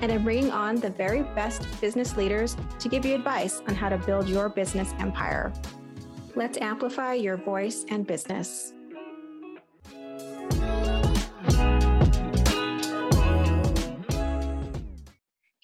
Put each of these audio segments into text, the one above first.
and I'm bringing on the very best business leaders to give you advice on how to build your business empire. Let's amplify your voice and business.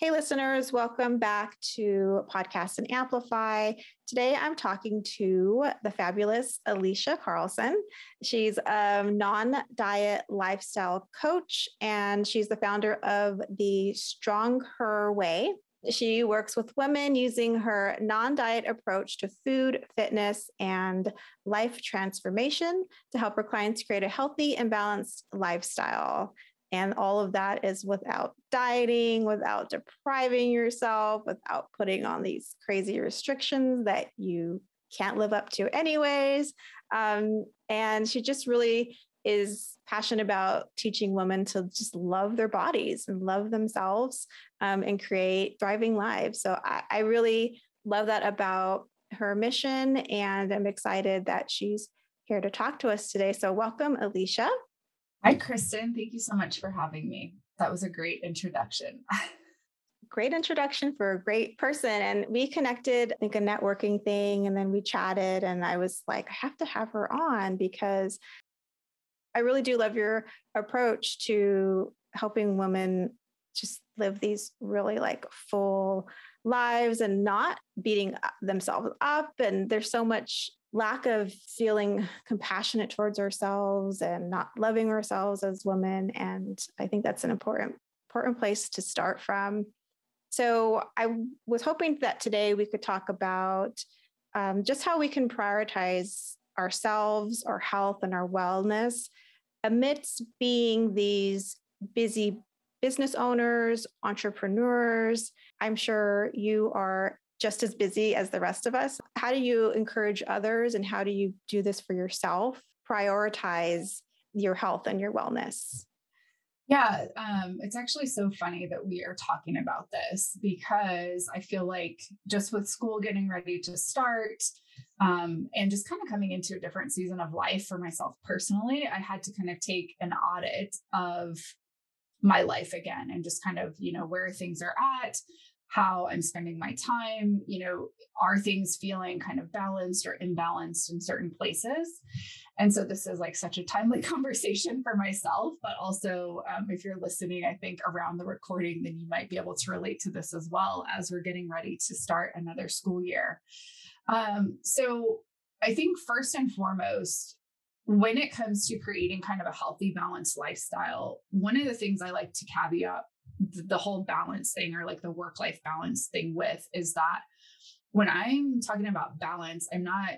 Hey, listeners, welcome back to Podcast and Amplify. Today I'm talking to the fabulous Alisha Carlson. She's a non diet lifestyle coach, and she's the founder of the Strong Her Way. She works with women using her non diet approach to food, fitness, and life transformation to help her clients create a healthy and balanced lifestyle. And all of that is without dieting, without depriving yourself, without putting on these crazy restrictions that you can't live up to, anyways. Um, and she just really is passionate about teaching women to just love their bodies and love themselves um, and create thriving lives. So I, I really love that about her mission. And I'm excited that she's here to talk to us today. So, welcome, Alisha. Hi, Kristen. Thank you so much for having me. That was a great introduction. great introduction for a great person. And we connected, I think, a networking thing, and then we chatted. And I was like, I have to have her on because I really do love your approach to helping women just live these really like full lives and not beating themselves up. And there's so much lack of feeling compassionate towards ourselves and not loving ourselves as women and i think that's an important important place to start from so i was hoping that today we could talk about um, just how we can prioritize ourselves our health and our wellness amidst being these busy business owners entrepreneurs i'm sure you are just as busy as the rest of us. How do you encourage others and how do you do this for yourself? Prioritize your health and your wellness. Yeah, um, it's actually so funny that we are talking about this because I feel like just with school getting ready to start um, and just kind of coming into a different season of life for myself personally, I had to kind of take an audit of my life again and just kind of, you know, where things are at, how I'm spending my time. You know, are things feeling kind of balanced or imbalanced in certain places? And so this is like such a timely conversation for myself, but also um, if you're listening, I think around the recording, then you might be able to relate to this as well as we're getting ready to start another school year. Um, so I think first and foremost, when it comes to creating kind of a healthy, balanced lifestyle, one of the things I like to caveat the whole balance thing or like the work life balance thing with is that when I'm talking about balance, I'm not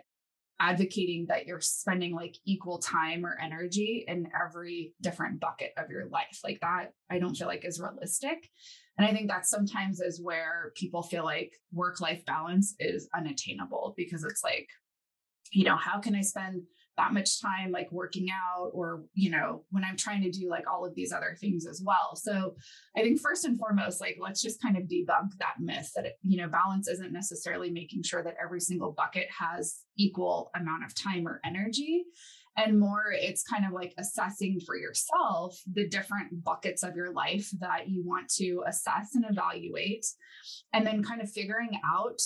advocating that you're spending like equal time or energy in every different bucket of your life. Like that, I don't feel like is realistic. And I think that sometimes is where people feel like work life balance is unattainable because it's like, you know, how can I spend that much time like working out or you know when i'm trying to do like all of these other things as well. So i think first and foremost like let's just kind of debunk that myth that it, you know balance isn't necessarily making sure that every single bucket has equal amount of time or energy. And more it's kind of like assessing for yourself the different buckets of your life that you want to assess and evaluate and then kind of figuring out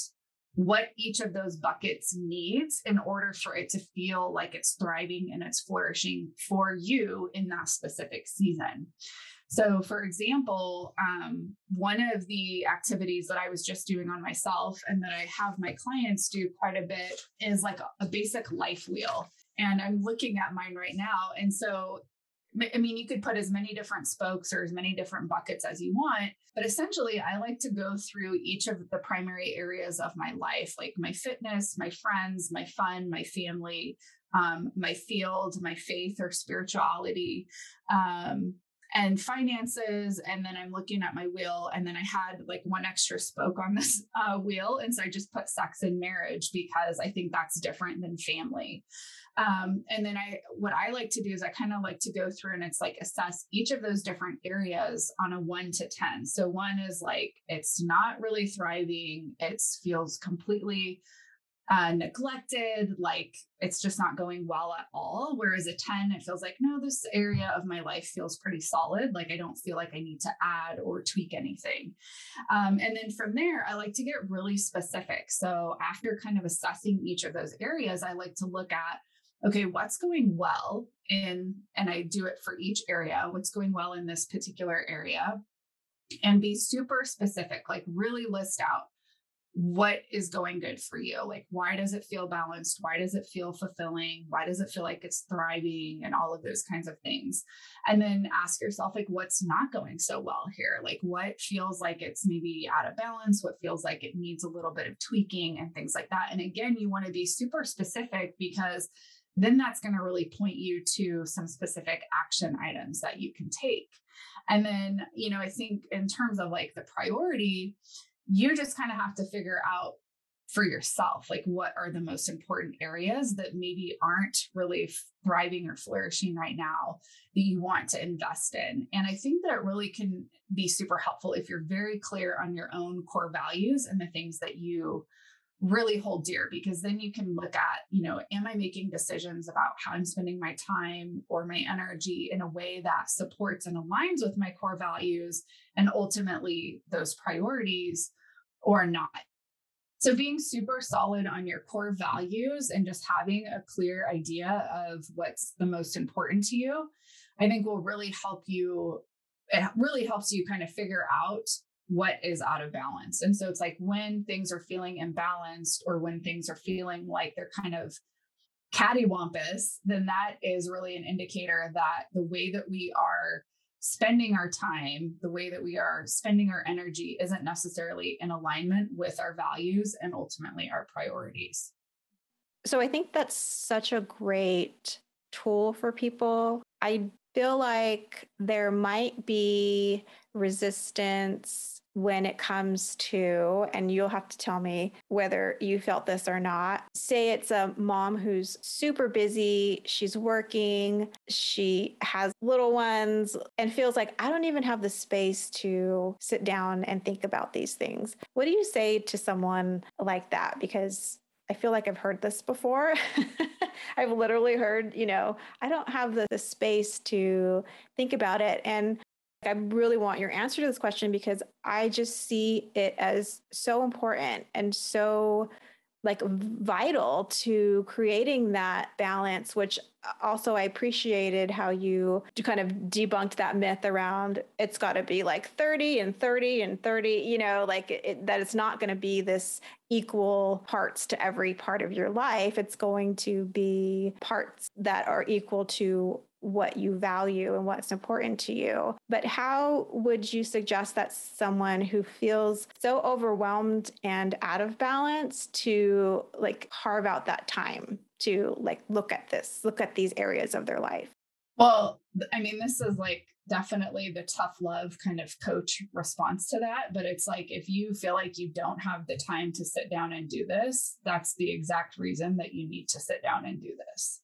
what each of those buckets needs in order for it to feel like it's thriving and it's flourishing for you in that specific season. So, for example, um, one of the activities that I was just doing on myself and that I have my clients do quite a bit is like a, a basic life wheel. And I'm looking at mine right now. And so I mean, you could put as many different spokes or as many different buckets as you want, but essentially, I like to go through each of the primary areas of my life, like my fitness, my friends, my fun, my family, um, my field, my faith or spirituality, um, and finances and then i'm looking at my wheel and then i had like one extra spoke on this uh, wheel and so i just put sex and marriage because i think that's different than family. Um, and then i what i like to do is i kind of like to go through and it's like assess each of those different areas on a one to ten. So one is like it's not really thriving it feels completely uh, neglected, like it's just not going well at all. Whereas a 10, it feels like, no, this area of my life feels pretty solid. Like I don't feel like I need to add or tweak anything. Um, and then from there, I like to get really specific. So after kind of assessing each of those areas, I like to look at okay what's going well in and i do it for each area what's going well in this particular area and be super specific like really list out what is going good for you? Like why does it feel balanced? Why does it feel fulfilling? Why does it feel like it's thriving? And all of those kinds of things. And then ask yourself like what's not going so well here? Like what feels like it's maybe out of balance? What feels like it needs a little bit of tweaking and things like that? And again you want to be super specific because then that's going to really point you to some specific action items that you can take. And then you know i think in terms of like the priority you just kind of have to figure out for yourself like what are the most important areas that maybe aren't really thriving or flourishing right now that you want to invest in. And i think that it really can be super helpful if you're very clear on your own core values and the things that you really hold dear because then you can look at you know am i making decisions about how i'm spending my time or my energy in a way that supports and aligns with my core values and ultimately those priorities or not. So, being super solid on your core values and just having a clear idea of what's the most important to you, I think will really help you. It really helps you kind of figure out what is out of balance. And so it's like when things are feeling imbalanced or when things are feeling like they're kind of cattywampus, then that is really an indicator that the way that we are spending our time, the way that we are spending our energy isn't necessarily in alignment with our values and ultimately our priorities. So I think that's such a great tool for people. I feel like there might be resistance when it comes to, and you'll have to tell me whether you felt this or not. Say it's a mom who's super busy, she's working, she has little ones, and feels like, I don't even have the space to sit down and think about these things. What do you say to someone like that? Because I feel like I've heard this before. I've literally heard, you know, I don't have the, the space to think about it. And I really want your answer to this question because I just see it as so important and so like vital to creating that balance which uh, also I appreciated how you kind of debunked that myth around it's got to be like 30 and 30 and 30 you know like it, that it's not going to be this equal parts to every part of your life. It's going to be parts that are equal to what you value and what's important to you. But how would you suggest that someone who feels so overwhelmed and out of balance to like carve out that time to like look at this, look at these areas of their life? Well, I mean, this is like definitely the tough love kind of coach response to that. But it's like if you feel like you don't have the time to sit down and do this, that's the exact reason that you need to sit down and do this.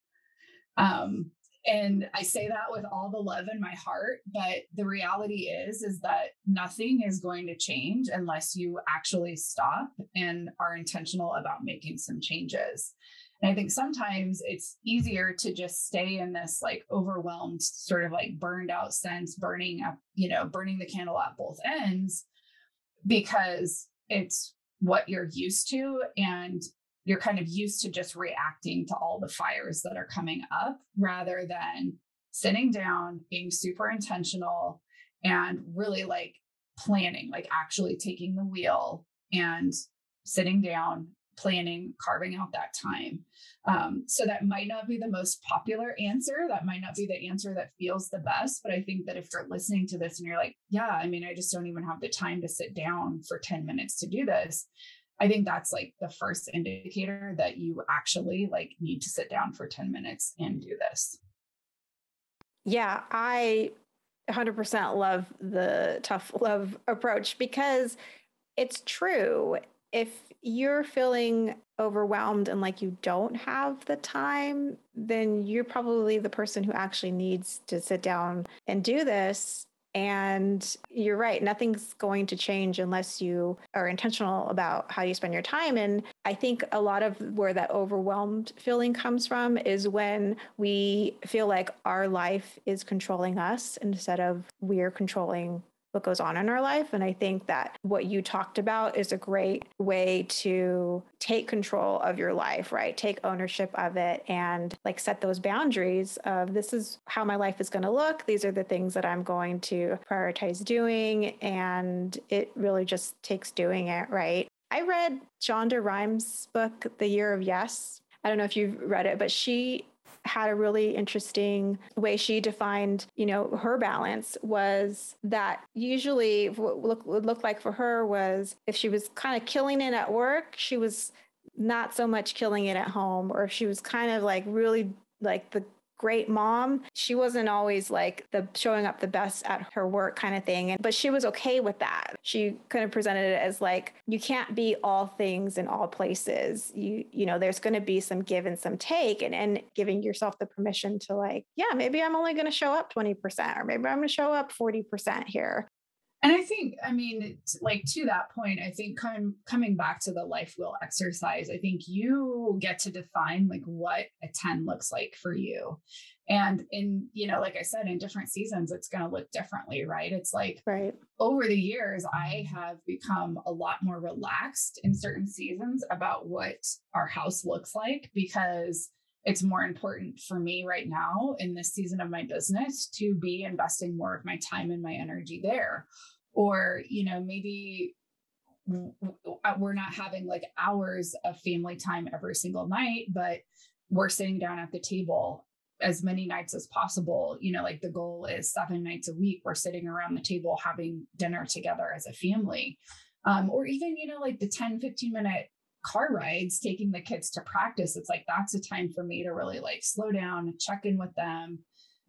Um, and i say that with all the love in my heart but the reality is is that nothing is going to change unless you actually stop and are intentional about making some changes. And i think sometimes it's easier to just stay in this like overwhelmed sort of like burned out sense burning up you know burning the candle at both ends because it's what you're used to and you're kind of used to just reacting to all the fires that are coming up rather than sitting down, being super intentional, and really like planning, like actually taking the wheel and sitting down, planning, carving out that time. Um, so that might not be the most popular answer. That might not be the answer that feels the best. But I think that if you're listening to this and you're like, yeah, I mean, I just don't even have the time to sit down for 10 minutes to do this, I think that's like the first indicator that you actually like need to sit down for 10 minutes and do this. Yeah, I 100% love the tough love approach because it's true. If you're feeling overwhelmed and like you don't have the time, then you're probably the person who actually needs to sit down and do this and you're right, nothing's going to change unless you are intentional about how you spend your time. And I think a lot of where that overwhelmed feeling comes from is when we feel like our life is controlling us instead of we're controlling what goes on in our life. And I think that what you talked about is a great way to take control of your life, right? Take ownership of it and like set those boundaries of this is how my life is going to look. These are the things that I'm going to prioritize doing. And it really just takes doing it, right? I read Shonda Rhimes' book, The Year of Yes. I don't know if you've read it, but she had a really interesting way she defined, you know, her balance was that usually what look, would look like for her was if she was kind of killing it at work, she was not so much killing it at home, or if she was kind of like really like the great mom. She wasn't always like the showing up the best at her work kind of thing. But she was okay with that. She kind of presented it as like, you can't be all things in all places. You, you know, there's going to be some give and some take and, and giving yourself the permission to like, yeah, maybe I'm only going to show up 20% or maybe I'm going to show up 40% here. And I think, I mean, like to that point, I think coming coming back to the life wheel exercise, I think you get to define like what a 10 looks like for you. And in, you know, like I said, in different seasons, it's going to look differently, right? It's like right. over the years, I have become a lot more relaxed in certain seasons about what our house looks like because it's more important for me right now in this season of my business to be investing more of my time and my energy there or you know maybe uh, we're not having like hours of family time every single night but we're sitting down at the table as many nights as possible. You know like the goal is seven nights a week. We're sitting around the table having dinner together as a family. Um, or even you know like the 10 15 minute car rides taking the kids to practice. It's like that's a time for me to really like slow down check in with them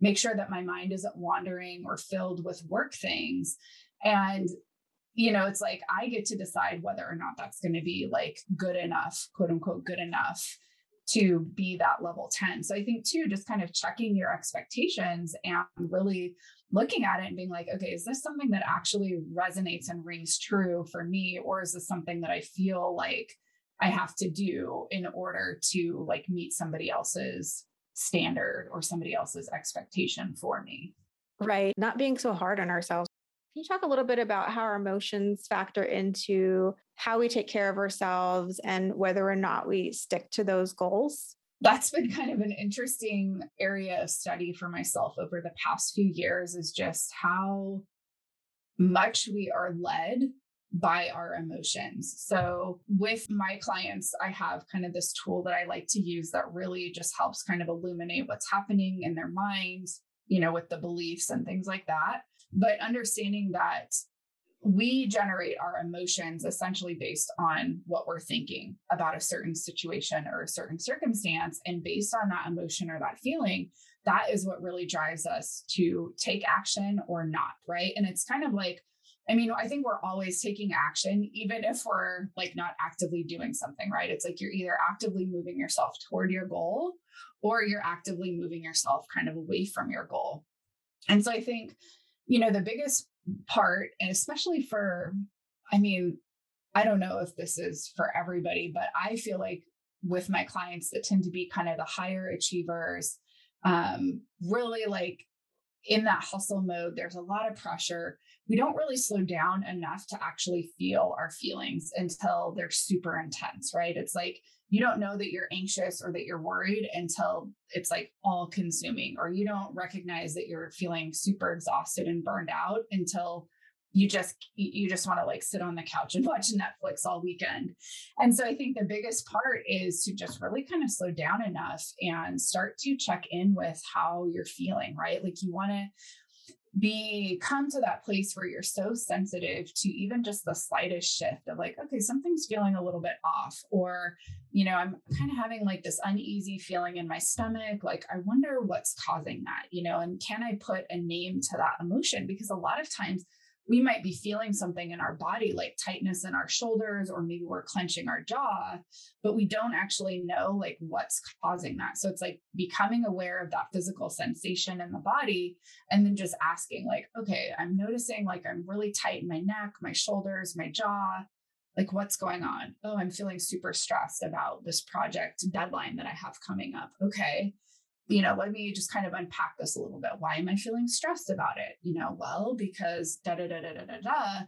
make sure that my mind isn't wandering or filled with work things and, you know, it's like I get to decide whether or not that's going to be like good enough, quote unquote, good enough to be that level 10. So I think too, just kind of checking your expectations and really looking at it and being like, okay, is this something that actually resonates and rings true for me? Or is this something that I feel like I have to do in order to like meet somebody else's standard or somebody else's expectation for me? Right. Not being so hard on ourselves. Can you talk a little bit about how our emotions factor into how we take care of ourselves and whether or not we stick to those goals? That's been kind of an interesting area of study for myself over the past few years is just how much we are led by our emotions. So, with my clients, I have kind of this tool that I like to use that really just helps kind of illuminate what's happening in their minds, you know, with the beliefs and things like that but understanding that we generate our emotions essentially based on what we're thinking about a certain situation or a certain circumstance. And based on that emotion or that feeling, that is what really drives us to take action or not. Right. And it's kind of like, I mean, I think we're always taking action, even if we're like not actively doing something, right? It's like you're either actively moving yourself toward your goal or you're actively moving yourself kind of away from your goal. And so I think you know, the biggest part, and especially for, I mean, I don't know if this is for everybody, but I feel like with my clients that tend to be kind of the higher achievers, um, really like in that hustle mode, there's a lot of pressure. We don't really slow down enough to actually feel our feelings until they're super intense, right? It's like you don't know that you're anxious or that you're worried until it's like all consuming, or you don't recognize that you're feeling super exhausted and burned out until you just you just want to like sit on the couch and watch Netflix all weekend. And so I think the biggest part is to just really kind of slow down enough and start to check in with how you're feeling, right? Like you want to be come to that place where you're so sensitive to even just the slightest shift of like okay something's feeling a little bit off or you know i'm kind of having like this uneasy feeling in my stomach like i wonder what's causing that you know and can i put a name to that emotion? Because a lot of times we might be feeling something in our body like tightness in our shoulders or maybe we're clenching our jaw but we don't actually know like what's causing that. So it's like becoming aware of that physical sensation in the body and then just asking like okay i'm noticing like i'm really tight in my neck my shoulders my jaw. Like what's going on? Oh i'm feeling super stressed about this project deadline that i have coming up. Okay you know, let me just kind of unpack this a little bit. Why am I feeling stressed about it? You know, well, because da da da da da da da.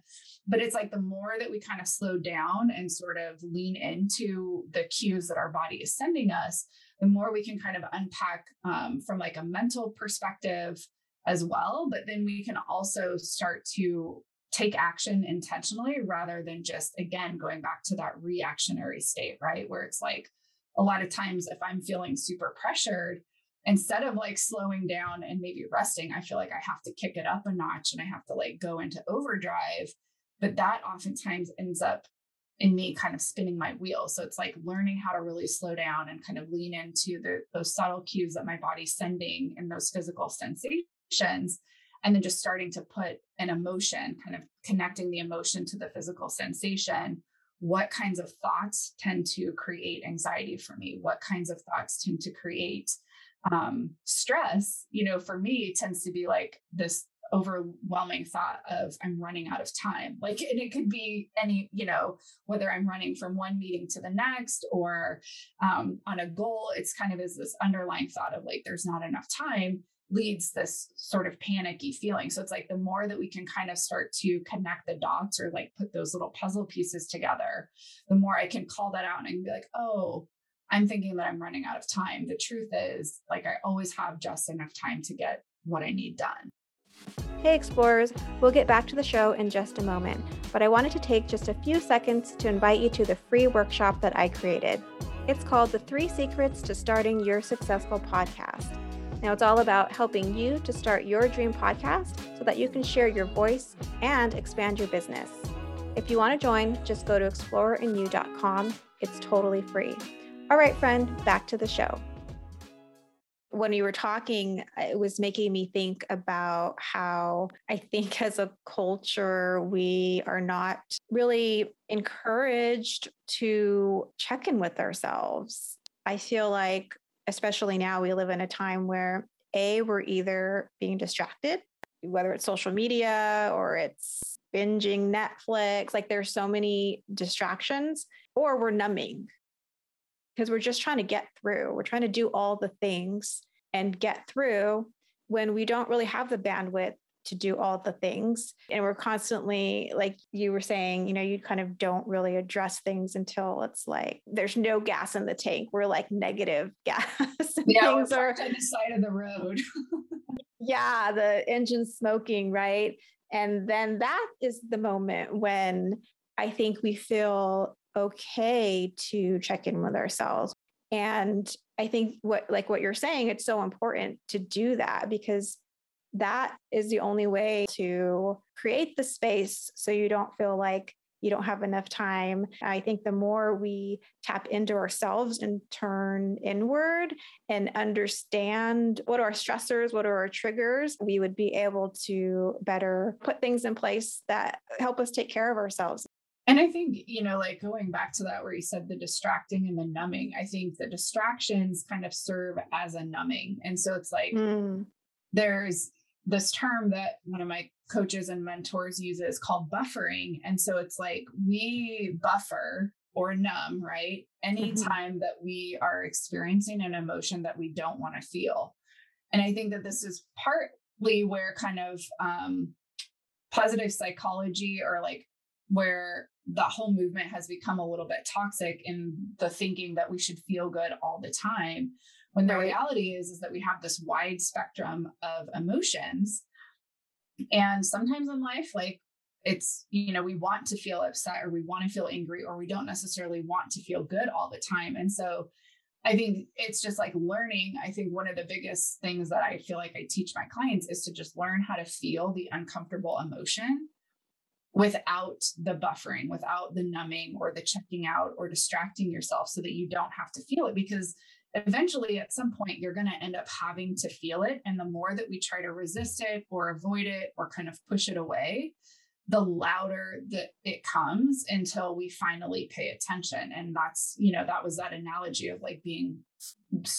But it's like the more that we kind of slow down and sort of lean into the cues that our body is sending us, the more we can kind of unpack um, from like a mental perspective as well. But then we can also start to take action intentionally rather than just, again, going back to that reactionary state, right? Where it's like, a lot of times if i'm feeling super pressured instead of like slowing down and maybe resting, I feel like I have to kick it up a notch and I have to like go into overdrive. But that oftentimes ends up in me kind of spinning my wheels. So it's like learning how to really slow down and kind of lean into the, those subtle cues that my body's sending and those physical sensations. And then just starting to put an emotion, kind of connecting the emotion to the physical sensation. What kinds of thoughts tend to create anxiety for me? What kinds of thoughts tend to create um, stress, you know, for me tends to be like this overwhelming thought of I'm running out of time. Like, and it could be any, you know, whether I'm running from one meeting to the next or um, on a goal, it's kind of is this underlying thought of like, there's not enough time leads this sort of panicky feeling. So it's like the more that we can kind of start to connect the dots or like put those little puzzle pieces together, the more I can call that out and be like, oh, I'm thinking that I'm running out of time. The truth is, like, I always have just enough time to get what I need done. Hey, explorers, we'll get back to the show in just a moment, but I wanted to take just a few seconds to invite you to the free workshop that I created. It's called The Three Secrets to Starting Your Successful Podcast. Now, it's all about helping you to start your dream podcast so that you can share your voice and expand your business. If you want to join, just go to explorerandyou.com. It's totally free. All right, friend, back to the show. When you were talking, it was making me think about how I think as a culture, we are not really encouraged to check in with ourselves. I feel like, especially now, we live in a time where A, we're either being distracted, whether it's social media or it's binging Netflix, like there's so many distractions, or we're numbing because we're just trying to get through. We're trying to do all the things and get through when we don't really have the bandwidth to do all the things. And we're constantly, like you were saying, you know, you kind of don't really address things until it's like there's no gas in the tank. We're like negative gas. yeah, things are on the side of the road. yeah, the engine smoking, right? And then that is the moment when I think we feel okay to check in with ourselves. And I think what like what you're saying, it's so important to do that because that is the only way to create the space so you don't feel like you don't have enough time. I think the more we tap into ourselves and turn inward and understand what are our stressors, what are our triggers, we would be able to better put things in place that help us take care of ourselves. And I think, you know, like going back to that where you said the distracting and the numbing, I think the distractions kind of serve as a numbing. And so it's like mm. there's this term that one of my coaches and mentors uses called buffering. And so it's like we buffer or numb, right? Anytime mm-hmm. that we are experiencing an emotion that we don't want to feel. And I think that this is partly where kind of um, positive psychology or like where the whole movement has become a little bit toxic in the thinking that we should feel good all the time when the right. reality is is that we have this wide spectrum of emotions and sometimes in life like it's you know we want to feel upset or we want to feel angry or we don't necessarily want to feel good all the time and so I think it's just like learning. I think one of the biggest things that I feel like I teach my clients is to just learn how to feel the uncomfortable emotion without the buffering, without the numbing or the checking out or distracting yourself so that you don't have to feel it. Because eventually, at some point, you're going to end up having to feel it. And the more that we try to resist it or avoid it or kind of push it away, the louder that it comes until we finally pay attention. And that's, you know, that was that analogy of like being,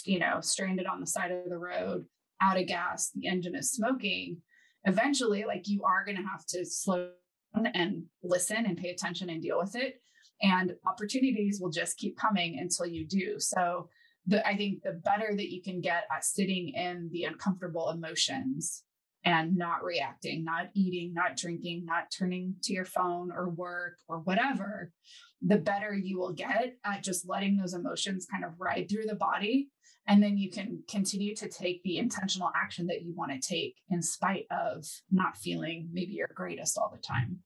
you know, stranded on the side of the road, out of gas, the engine is smoking. Eventually, like you are going to have to slow and listen and pay attention and deal with it. And opportunities will just keep coming until you do. So, the, I think the better that you can get at sitting in the uncomfortable emotions and not reacting, not eating, not drinking, not turning to your phone or work or whatever, the better you will get at just letting those emotions kind of ride through the body. And then you can continue to take the intentional action that you want to take in spite of not feeling maybe your greatest all the time.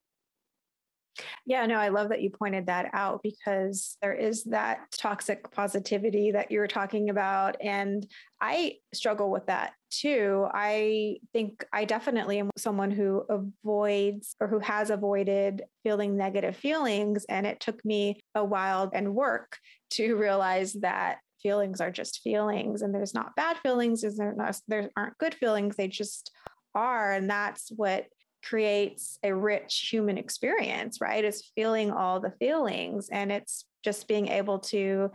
Yeah, no, I love that you pointed that out because there is that toxic positivity that you were talking about. And I struggle with that too. I think I definitely am someone who avoids or who has avoided feeling negative feelings. And it took me a while and work to realize that feelings are just feelings and there's not bad feelings, is there, not, there aren't good feelings. They just are. And that's what creates a rich human experience, right? Is feeling all the feelings. And it's just being able to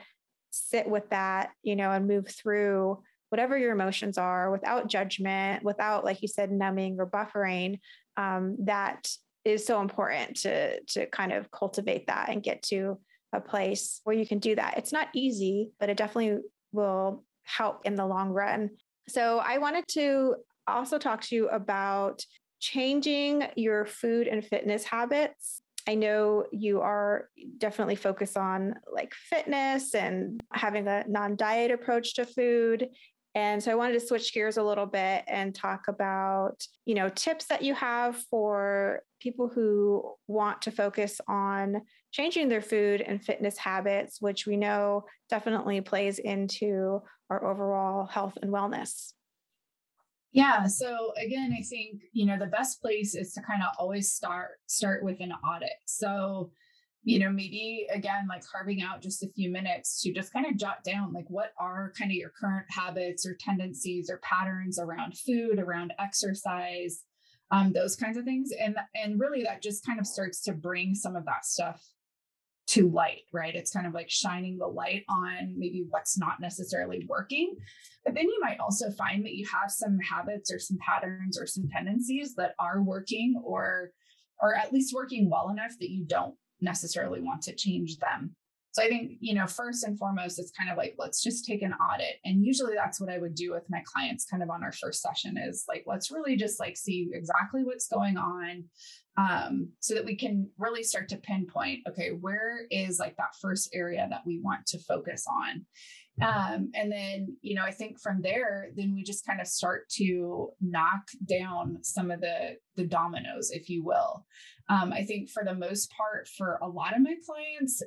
sit with that, you know, and move through whatever your emotions are without judgment, without, like you said, numbing or buffering. Um, that is so important to to kind of cultivate that and get to a place where you can do that. It's not easy, but it definitely will help in the long run. So I wanted to also talk to you about changing your food and fitness habits. I know you are definitely focused on like fitness and having a non diet approach to food. And so I wanted to switch gears a little bit and talk about, you know, tips that you have for people who want to focus on changing their food and fitness habits, which we know definitely plays into our overall health and wellness. Yeah. So again, I think, you know, the best place is to kind of always start start with an audit. So, you know, maybe again, like carving out just a few minutes to just kind of jot down like what are kind of your current habits or tendencies or patterns around food, around exercise, um, those kinds of things. And and really that just kind of starts to bring some of that stuff to light, right? It's kind of like shining the light on maybe what's not necessarily working. But then you might also find that you have some habits or some patterns or some tendencies that are working or or at least working well enough that you don't necessarily want to change them. So I think, you know, first and foremost, it's kind of like, let's just take an audit. And usually that's what I would do with my clients kind of on our first session is like, let's really just like see exactly what's going on um, so that we can really start to pinpoint, okay, where is like that first area that we want to focus on? Um, and then, you know, I think from there, then we just kind of start to knock down some of the the dominoes, if you will. Um, I think for the most part, for a lot of my clients,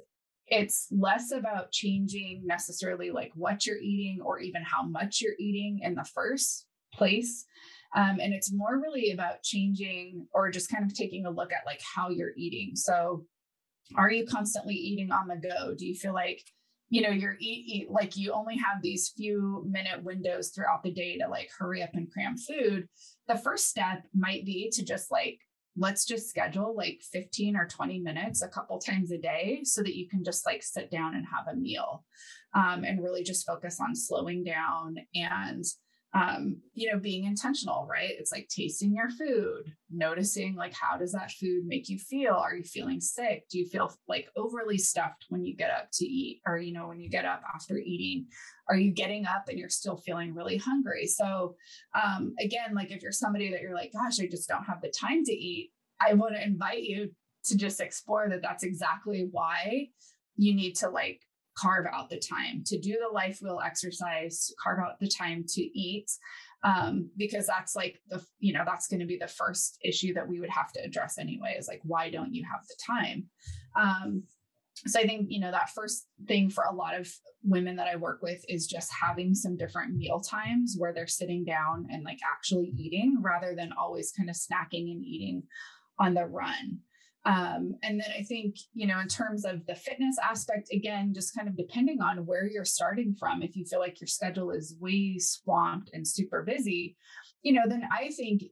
it's less about changing necessarily like what you're eating or even how much you're eating in the first place. Um, and it's more really about changing or just kind of taking a look at like how you're eating. So are you constantly eating on the go? Do you feel like you know you're eat, eat like you only have these few minute windows throughout the day to like hurry up and cram food? The first step might be to just like let's just schedule like 15 or 20 minutes a couple times a day so that you can just like sit down and have a meal um, and really just focus on slowing down and um, you know, being intentional, right? It's like tasting your food, noticing like how does that food make you feel? Are you feeling sick? Do you feel like overly stuffed when you get up to eat? Or, you know, when you get up after eating, are you getting up and you're still feeling really hungry? So, um, again, like if you're somebody that you're like, gosh, I just don't have the time to eat, I want to invite you to just explore that that's exactly why you need to like carve out the time to do the life wheel exercise, carve out the time to eat. Um, because that's like the, you know, that's going to be the first issue that we would have to address anyway is like, why don't you have the time? Um, so I think, you know, that first thing for a lot of women that I work with is just having some different meal times where they're sitting down and like actually eating rather than always kind of snacking and eating on the run. Um, and then I think, you know, in terms of the fitness aspect, again, just kind of depending on where you're starting from, if you feel like your schedule is way swamped and super busy, you know, then I think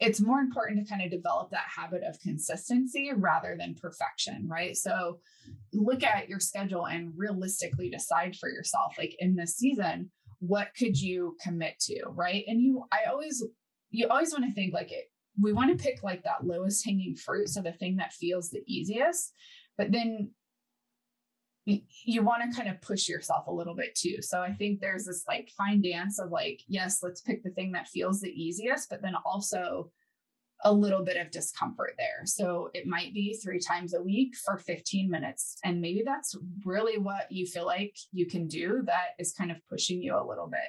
it's more important to kind of develop that habit of consistency rather than perfection, right? So look at your schedule and realistically decide for yourself, like in this season, what could you commit to, right? And you, I always, you always want to think like it, we want to pick like that lowest hanging fruit. So the thing that feels the easiest, but then you want to kind of push yourself a little bit too. So I think there's this like fine dance of like, yes, let's pick the thing that feels the easiest, but then also a little bit of discomfort there. So it might be three times a week for 15 minutes. And maybe that's really what you feel like you can do that is kind of pushing you a little bit.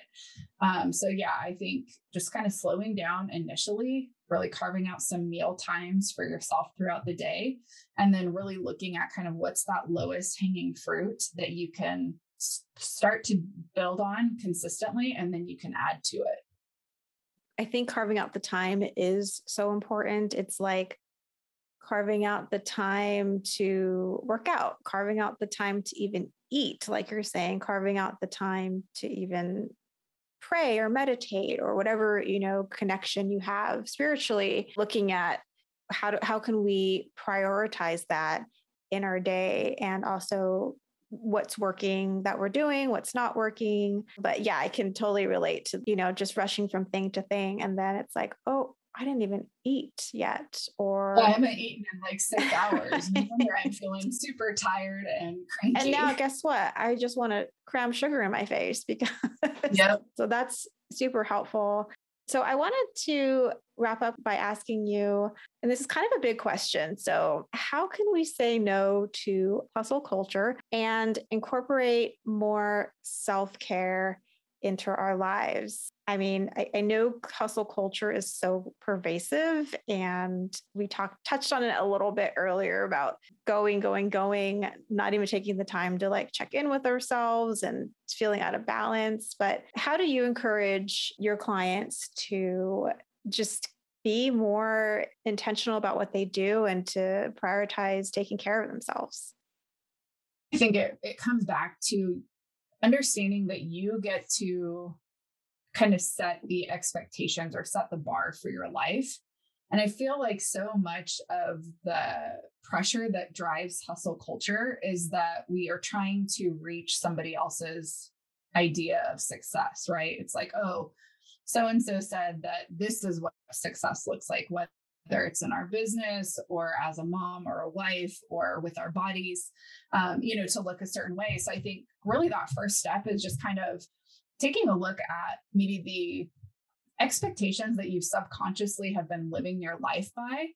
Um, so, yeah, I think just kind of slowing down initially, really carving out some meal times for yourself throughout the day, and then really looking at kind of what's that lowest hanging fruit that you can start to build on consistently, and then you can add to it. I think carving out the time is so important. It's like carving out the time to work out, carving out the time to even eat, like you're saying, carving out the time to even pray or meditate or whatever, you know, connection you have spiritually, looking at how do, how can we prioritize that in our day and also what's working that we're doing, what's not working. But yeah, I can totally relate to, you know, just rushing from thing to thing. And then it's like, oh, I didn't even eat yet. Or I haven't eaten in like six hours. no wonder I'm feeling super tired and cranky. And now guess what? I just want to cram sugar in my face because yep. so that's super helpful. So I wanted to wrap up by asking you, and this is kind of a big question. So, how can we say no to hustle culture and incorporate more self care into our lives? I mean, I, I, know hustle culture is so pervasive, and we talked touched on it a little bit earlier about going, going, going, not even taking the time to like check in with ourselves and feeling out of balance. But how do you encourage your clients to just be more intentional about what they do and to prioritize taking care of themselves? I think it, it comes back to understanding that you get to kind of set the expectations or set the bar for your life. And I feel like so much of the pressure that drives hustle culture is that we are trying to reach somebody else's idea of success, right? It's like, oh, so and so said that this is what success looks like, whether it's in our business or as a mom or a wife or with our bodies, um, you know, to look a certain way. So I think really that first step is just kind of taking a look at maybe the expectations that you subconsciously have been living your life by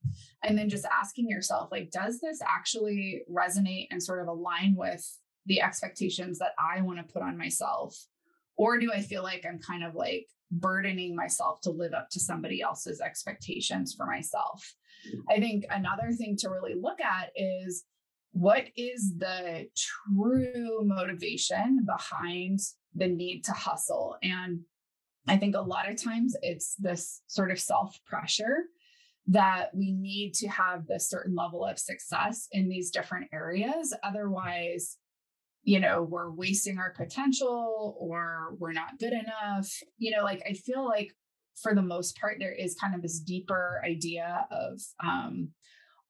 and then just asking yourself like does this actually resonate and sort of align with the expectations that I want to put on myself or do I feel like I'm kind of like burdening myself to live up to somebody else's expectations for myself I think another thing to really look at is what is the true motivation behind the need to hustle. And I think a lot of times it's this sort of self pressure that we need to have this certain level of success in these different areas. Otherwise, you know, we're wasting our potential or we're not good enough. You know, like I feel like for the most part, there is kind of this deeper idea of um,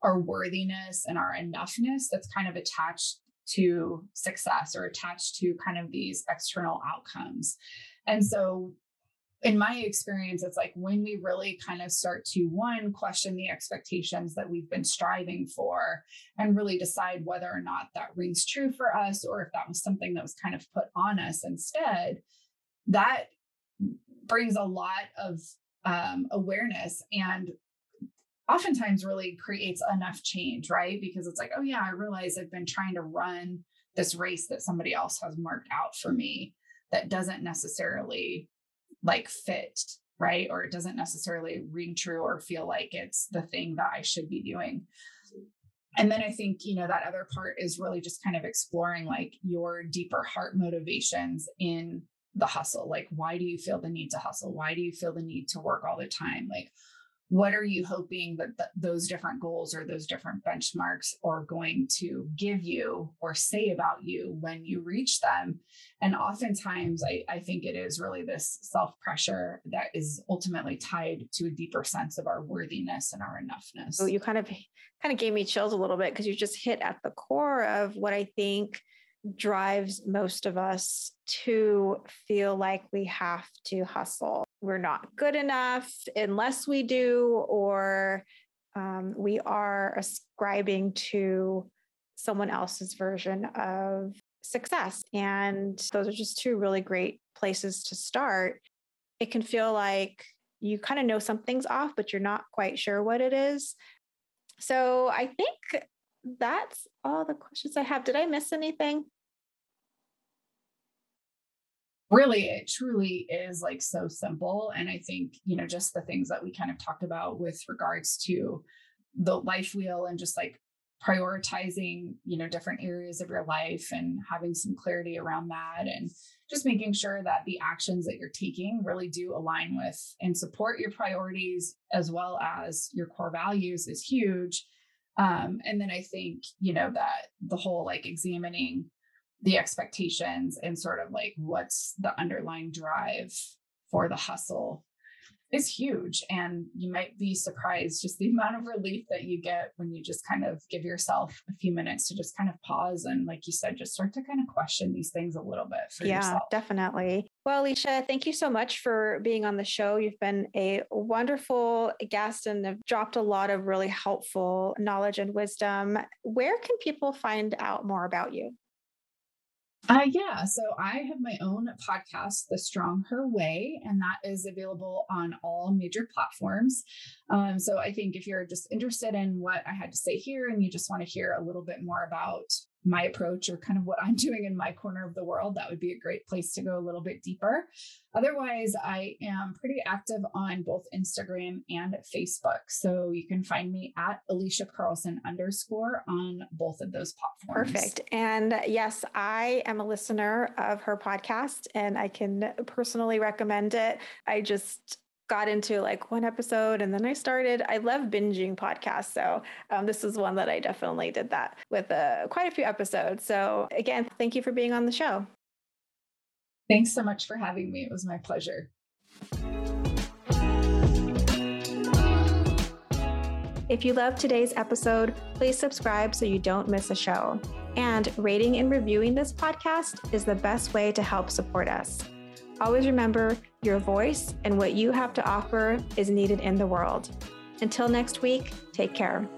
our worthiness and our enoughness that's kind of attached to success or attached to kind of these external outcomes. And so in my experience, it's like when we really kind of start to one, question the expectations that we've been striving for and really decide whether or not that rings true for us or if that was something that was kind of put on us instead, that brings a lot of um, awareness and oftentimes really creates enough change, right? Because it's like, oh, yeah, I realize I've been trying to run this race that somebody else has marked out for me that doesn't necessarily like fit, right? Or it doesn't necessarily ring true or feel like it's the thing that I should be doing. and then I think, you know, that other part is really just kind of exploring like your deeper heart motivations in the hustle. Like, why do you feel the need to hustle? Why do you feel the need to work all the time? Like, what are you hoping that th- those different goals or those different benchmarks are going to give you or say about you when you reach them? And oftentimes I, I think it is really this self pressure that is ultimately tied to a deeper sense of our worthiness and our enoughness. So you kind of kind of gave me chills a little bit because you just hit at the core of what i think drives most of us to feel like we have to hustle. We're not good enough unless we do, or um, we are ascribing to someone else's version of success. And those are just two really great places to start. It can feel like you kind of know something's off, but you're not quite sure what it is. So I think that's all the questions I have. Did I miss anything? Really, it truly is like so simple. And I think, you know, just the things that we kind of talked about with regards to the life wheel and just like prioritizing, you know, different areas of your life and having some clarity around that and just making sure that the actions that you're taking really do align with and support your priorities as well as your core values is huge um, and then I think, you know, that the whole like examining the expectations and sort of like what's the underlying drive for the hustle is huge. And you might be surprised just the amount of relief that you get when you just kind of give yourself a few minutes to just kind of pause and, like you said, just start to kind of question these things a little bit for yeah, yourself. definitely. Well, Alisha, thank you so much for being on the show. You've been a wonderful guest and have dropped a lot of really helpful knowledge and wisdom. Where can people find out more about you? Uh, yeah, so I have my own podcast, The Strong Her Way, and that is available on all major platforms. Um, so I think if you're just interested in what I had to say here and you just want to hear a little bit more about my approach or kind of what I'm doing in my corner of the world, that would be a great place to go a little bit deeper. Otherwise, I am pretty active on both Instagram and Facebook. So you can find me at Alisha Carlson underscore on both of those platforms. Perfect. And yes, I am a listener of her podcast and I can personally recommend it. I just got into like one episode and then I started. I love binging podcasts. So um, this is one that I definitely did that with uh, quite a few episodes. So again, thank you for being on the show. Thanks so much for having me. It was my pleasure. If you loved today's episode, please subscribe so you don't miss a show. And rating and reviewing this podcast is the best way to help support us. Always remember your voice and what you have to offer is needed in the world. Until next week, take care.